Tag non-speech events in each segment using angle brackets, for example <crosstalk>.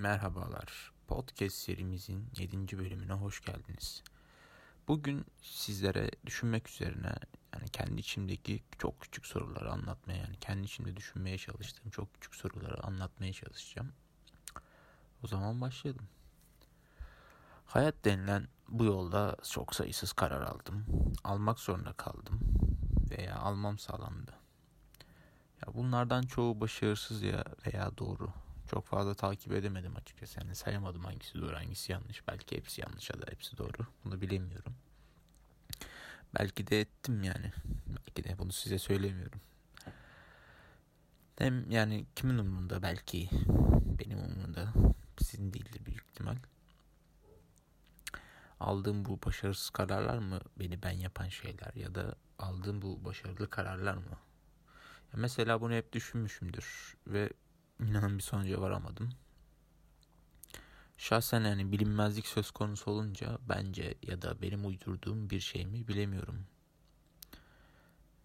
Merhabalar. Podcast serimizin 7. bölümüne hoş geldiniz. Bugün sizlere düşünmek üzerine yani kendi içimdeki çok küçük soruları anlatmaya yani kendi içimde düşünmeye çalıştığım çok küçük soruları anlatmaya çalışacağım. O zaman başlayalım. Hayat denilen bu yolda çok sayısız karar aldım. Almak zorunda kaldım veya almam sağlandı. Ya bunlardan çoğu başarısız ya veya doğru çok fazla takip edemedim açıkçası. Yani sayamadım hangisi doğru hangisi yanlış. Belki hepsi yanlış ya da hepsi doğru. Bunu bilemiyorum. Belki de ettim yani. Belki de bunu size söylemiyorum. Hem yani kimin umurunda belki benim umurumda sizin değildir büyük ihtimal. Aldığım bu başarısız kararlar mı beni ben yapan şeyler ya da aldığım bu başarılı kararlar mı? Ya mesela bunu hep düşünmüşümdür ve inanın bir sonuca varamadım. Şahsen yani bilinmezlik söz konusu olunca bence ya da benim uydurduğum bir şey mi bilemiyorum.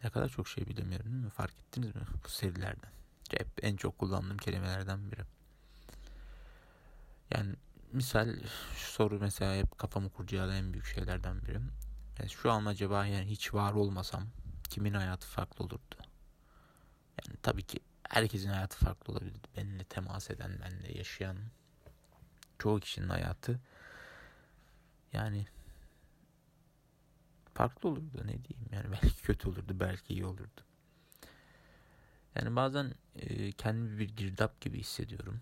Ne kadar çok şey bilemiyorum değil mi? Fark ettiniz mi bu serilerden? Hep en çok kullandığım kelimelerden biri. Yani misal şu soru mesela hep kafamı kurcalayan büyük şeylerden biri. Yani şu an acaba yani hiç var olmasam kimin hayatı farklı olurdu? Yani tabii ki herkesin hayatı farklı olabilir. Benimle temas eden, benimle yaşayan çoğu kişinin hayatı yani farklı olurdu ne diyeyim yani <laughs> belki kötü olurdu belki iyi olurdu. Yani bazen e, kendimi bir girdap gibi hissediyorum.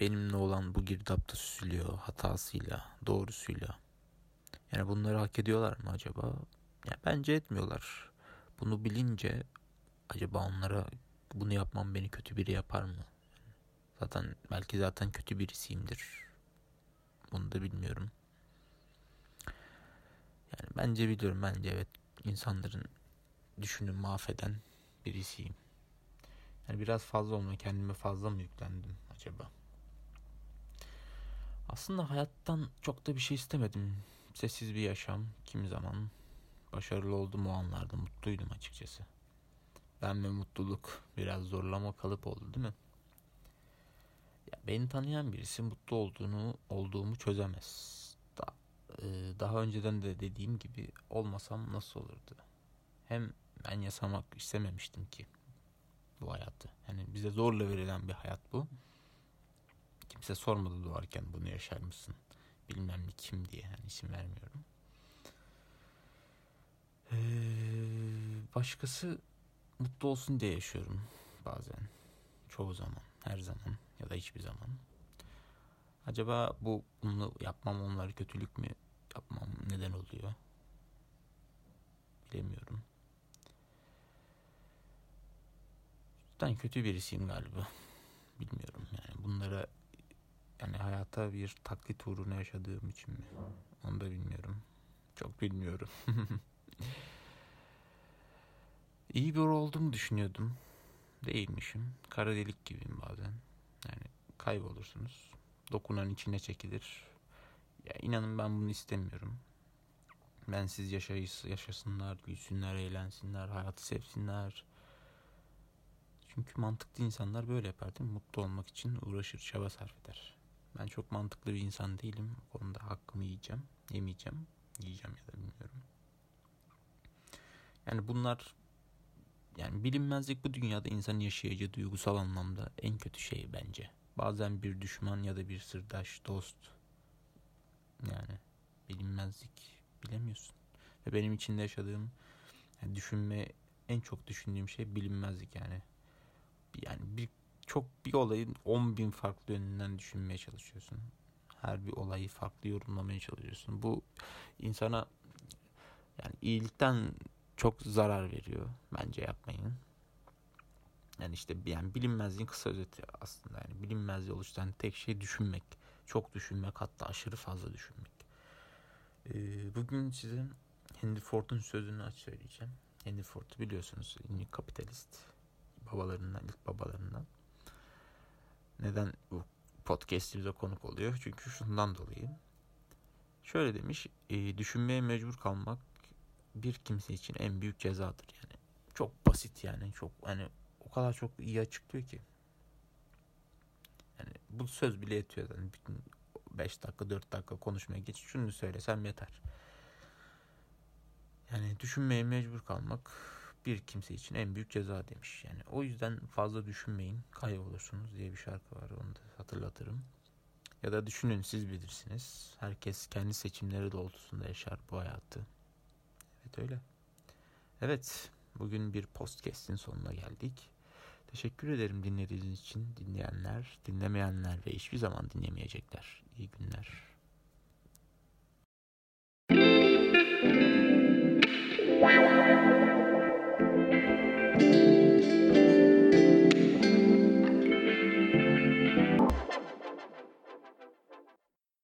Benimle olan bu girdapta süzülüyor hatasıyla, doğrusuyla. Yani bunları hak ediyorlar mı acaba? Ya bence etmiyorlar. Bunu bilince acaba onlara bunu yapmam beni kötü biri yapar mı? Zaten belki zaten kötü birisiyimdir. Bunu da bilmiyorum. Yani bence biliyorum bence evet insanların düşünün mahveden birisiyim. Yani biraz fazla olma kendime fazla mı yüklendim acaba? Aslında hayattan çok da bir şey istemedim. Sessiz bir yaşam kimi zaman başarılı oldum o anlarda mutluydum açıkçası. Ben ve mutluluk biraz zorlama kalıp oldu değil mi? Ya beni tanıyan birisi mutlu olduğunu olduğumu çözemez. Da, e, daha önceden de dediğim gibi olmasam nasıl olurdu? Hem ben yaşamak istememiştim ki bu hayatı. Yani bize zorla verilen bir hayat bu. Kimse sormadı doğarken bunu yaşar mısın? Bilmem ne kim diye yani isim vermiyorum. Ee, başkası mutlu olsun diye yaşıyorum bazen. Çoğu zaman, her zaman ya da hiçbir zaman. Acaba bu bunu yapmam onları kötülük mü yapmam neden oluyor? Bilemiyorum. Cidden kötü birisiyim galiba. Bilmiyorum yani bunlara yani hayata bir taklit uğruna yaşadığım için mi? Onu da bilmiyorum. Çok bilmiyorum. <laughs> İyi bir olduğumu düşünüyordum. Değilmişim. Kara delik gibiyim bazen. Yani kaybolursunuz. Dokunan içine çekilir. Ya inanın ben bunu istemiyorum. Ben siz yaşayız, yaşasınlar, gülsünler, eğlensinler, hayatı sevsinler. Çünkü mantıklı insanlar böyle yapar değil mi? Mutlu olmak için uğraşır, çaba sarf eder. Ben çok mantıklı bir insan değilim. O konuda hakkımı yiyeceğim, yemeyeceğim. Yiyeceğim ya da bilmiyorum. Yani bunlar yani bilinmezlik bu dünyada insanın yaşayacağı duygusal anlamda en kötü şey bence. Bazen bir düşman ya da bir sırdaş, dost. Yani bilinmezlik bilemiyorsun. Ve benim içinde yaşadığım yani düşünme en çok düşündüğüm şey bilinmezlik yani. Yani bir çok bir olayın 10 bin farklı yönünden düşünmeye çalışıyorsun. Her bir olayı farklı yorumlamaya çalışıyorsun. Bu insana yani iyilikten çok zarar veriyor. Bence yapmayın. Yani işte yani bilinmezliğin kısa özeti aslında. Yani bilinmezliği oluşturan tek şey düşünmek. Çok düşünmek hatta aşırı fazla düşünmek. Ee, bugün size Henry Ford'un sözünü aç söyleyeceğim. Henry Ford'u biliyorsunuz ünlü kapitalist babalarından ilk babalarından. Neden bu podcast'imize konuk oluyor? Çünkü şundan dolayı. Şöyle demiş, e, düşünmeye mecbur kalmak bir kimse için en büyük cezadır yani. Çok basit yani çok hani o kadar çok iyi açıklıyor ki. bu söz bile yetiyor zaten. Bütün 5 dakika 4 dakika konuşmaya geç şunu söylesem yeter. Yani düşünmeye mecbur kalmak bir kimse için en büyük ceza demiş. Yani o yüzden fazla düşünmeyin kaybolursunuz diye bir şarkı var onu da hatırlatırım. Ya da düşünün siz bilirsiniz. Herkes kendi seçimleri doğrultusunda yaşar bu hayatı. Evet öyle. Evet bugün bir podcast'in sonuna geldik. Teşekkür ederim dinlediğiniz için dinleyenler, dinlemeyenler ve hiçbir zaman dinlemeyecekler. İyi günler.